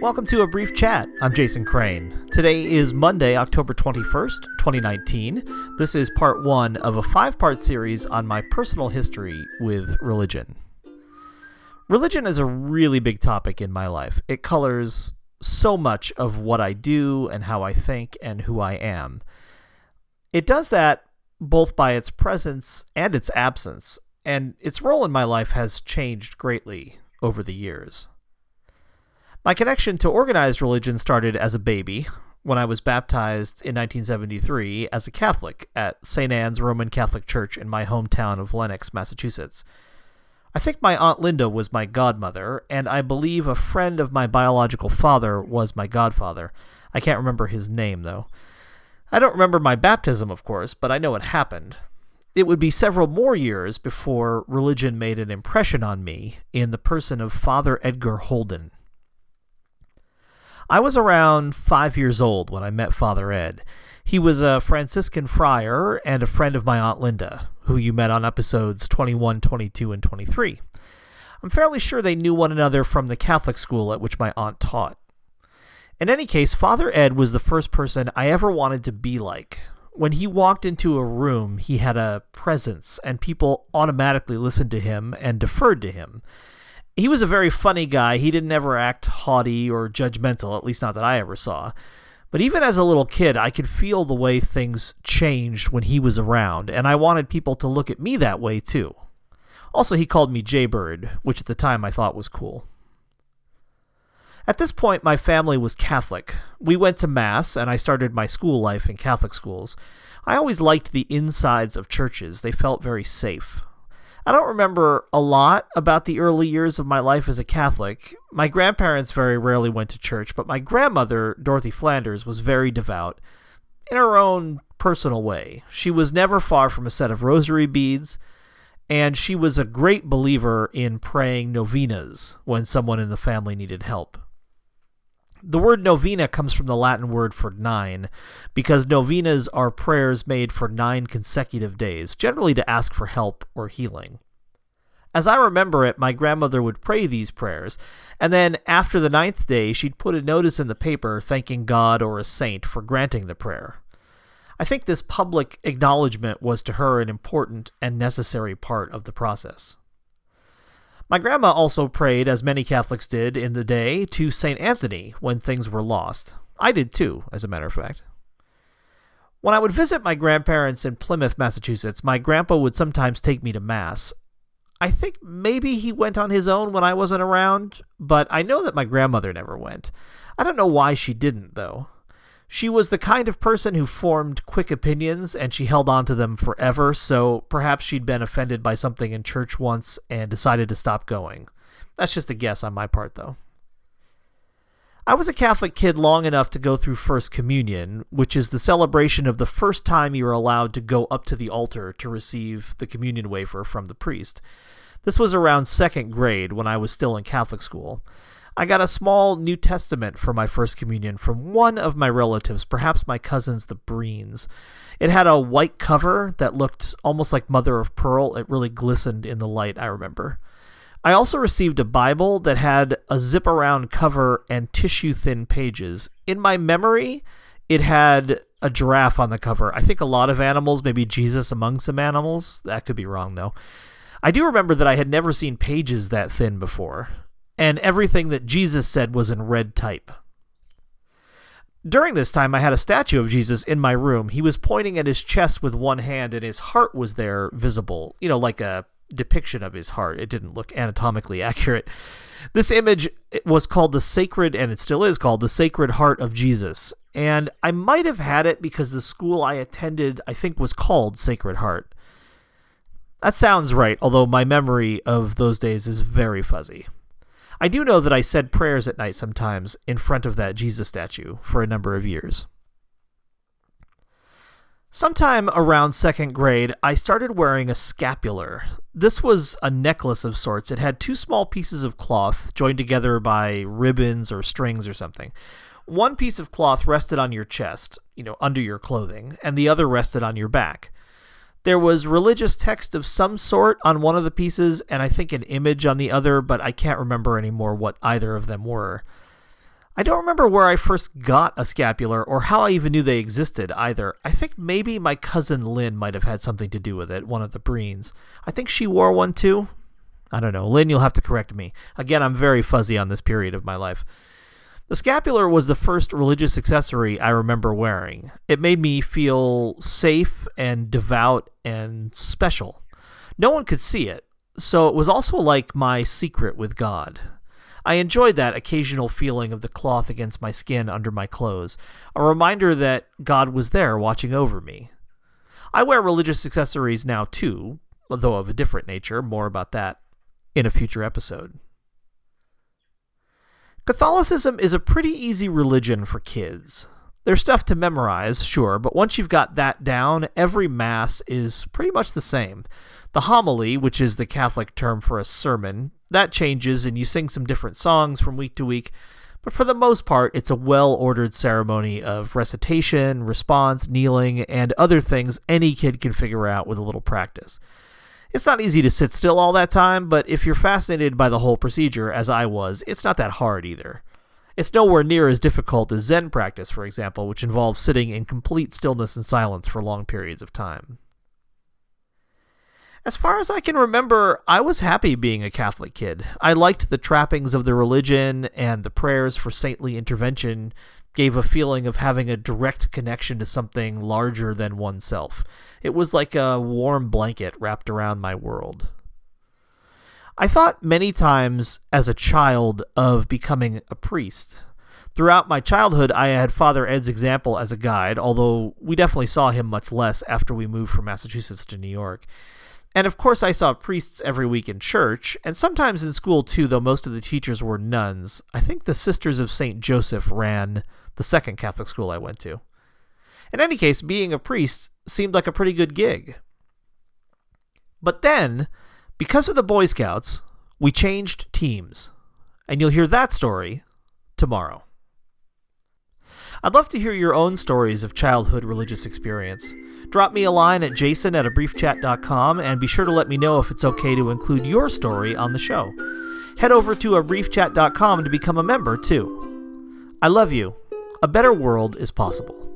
Welcome to a brief chat. I'm Jason Crane. Today is Monday, October 21st, 2019. This is part one of a five part series on my personal history with religion. Religion is a really big topic in my life. It colors so much of what I do and how I think and who I am. It does that both by its presence and its absence, and its role in my life has changed greatly over the years. My connection to organized religion started as a baby when I was baptized in 1973 as a Catholic at St. Anne's Roman Catholic Church in my hometown of Lenox, Massachusetts. I think my Aunt Linda was my godmother, and I believe a friend of my biological father was my godfather. I can't remember his name, though. I don't remember my baptism, of course, but I know it happened. It would be several more years before religion made an impression on me in the person of Father Edgar Holden. I was around five years old when I met Father Ed. He was a Franciscan friar and a friend of my Aunt Linda, who you met on episodes 21, 22, and 23. I'm fairly sure they knew one another from the Catholic school at which my aunt taught. In any case, Father Ed was the first person I ever wanted to be like. When he walked into a room, he had a presence, and people automatically listened to him and deferred to him. He was a very funny guy. He didn't ever act haughty or judgmental, at least not that I ever saw. But even as a little kid, I could feel the way things changed when he was around, and I wanted people to look at me that way too. Also, he called me Jaybird, which at the time I thought was cool. At this point, my family was Catholic. We went to Mass, and I started my school life in Catholic schools. I always liked the insides of churches, they felt very safe. I don't remember a lot about the early years of my life as a Catholic. My grandparents very rarely went to church, but my grandmother, Dorothy Flanders, was very devout in her own personal way. She was never far from a set of rosary beads, and she was a great believer in praying novenas when someone in the family needed help. The word novena comes from the Latin word for nine, because novenas are prayers made for nine consecutive days, generally to ask for help or healing. As I remember it, my grandmother would pray these prayers, and then after the ninth day, she'd put a notice in the paper thanking God or a saint for granting the prayer. I think this public acknowledgement was to her an important and necessary part of the process. My grandma also prayed, as many Catholics did in the day, to St. Anthony when things were lost. I did too, as a matter of fact. When I would visit my grandparents in Plymouth, Massachusetts, my grandpa would sometimes take me to Mass. I think maybe he went on his own when I wasn't around, but I know that my grandmother never went. I don't know why she didn't, though. She was the kind of person who formed quick opinions and she held on to them forever, so perhaps she'd been offended by something in church once and decided to stop going. That's just a guess on my part, though. I was a Catholic kid long enough to go through First Communion, which is the celebration of the first time you're allowed to go up to the altar to receive the communion wafer from the priest. This was around second grade when I was still in Catholic school. I got a small New Testament for my First Communion from one of my relatives, perhaps my cousins, the Breens. It had a white cover that looked almost like mother of pearl. It really glistened in the light, I remember. I also received a Bible that had a zip around cover and tissue thin pages. In my memory, it had a giraffe on the cover. I think a lot of animals, maybe Jesus among some animals. That could be wrong, though. I do remember that I had never seen pages that thin before and everything that Jesus said was in red type. During this time, I had a statue of Jesus in my room. He was pointing at his chest with one hand, and his heart was there visible, you know, like a depiction of his heart. It didn't look anatomically accurate. This image was called the Sacred, and it still is called the Sacred Heart of Jesus. And I might have had it because the school I attended, I think, was called Sacred Heart. That sounds right, although my memory of those days is very fuzzy. I do know that I said prayers at night sometimes in front of that Jesus statue for a number of years. Sometime around second grade, I started wearing a scapular. This was a necklace of sorts. It had two small pieces of cloth joined together by ribbons or strings or something. One piece of cloth rested on your chest, you know, under your clothing, and the other rested on your back. There was religious text of some sort on one of the pieces, and I think an image on the other, but I can't remember anymore what either of them were. I don't remember where I first got a scapular or how I even knew they existed either. I think maybe my cousin Lynn might have had something to do with it, one of the Breens. I think she wore one too. I don't know. Lynn, you'll have to correct me. Again, I'm very fuzzy on this period of my life. The scapular was the first religious accessory I remember wearing. It made me feel safe and devout and special. No one could see it, so it was also like my secret with God. I enjoyed that occasional feeling of the cloth against my skin under my clothes, a reminder that God was there watching over me. I wear religious accessories now too, though of a different nature, more about that in a future episode. Catholicism is a pretty easy religion for kids. There's stuff to memorize, sure, but once you've got that down, every Mass is pretty much the same. The homily, which is the Catholic term for a sermon, that changes and you sing some different songs from week to week, but for the most part, it's a well ordered ceremony of recitation, response, kneeling, and other things any kid can figure out with a little practice. It's not easy to sit still all that time, but if you're fascinated by the whole procedure, as I was, it's not that hard either. It's nowhere near as difficult as Zen practice, for example, which involves sitting in complete stillness and silence for long periods of time. As far as I can remember, I was happy being a Catholic kid. I liked the trappings of the religion, and the prayers for saintly intervention gave a feeling of having a direct connection to something larger than oneself. It was like a warm blanket wrapped around my world. I thought many times as a child of becoming a priest. Throughout my childhood, I had Father Ed's example as a guide, although we definitely saw him much less after we moved from Massachusetts to New York. And of course, I saw priests every week in church, and sometimes in school too, though most of the teachers were nuns. I think the Sisters of St. Joseph ran the second Catholic school I went to. In any case, being a priest seemed like a pretty good gig. But then, because of the Boy Scouts, we changed teams. And you'll hear that story tomorrow. I'd love to hear your own stories of childhood religious experience. Drop me a line at jason at abriefchat.com and be sure to let me know if it's okay to include your story on the show. Head over to abriefchat.com to become a member, too. I love you. A better world is possible.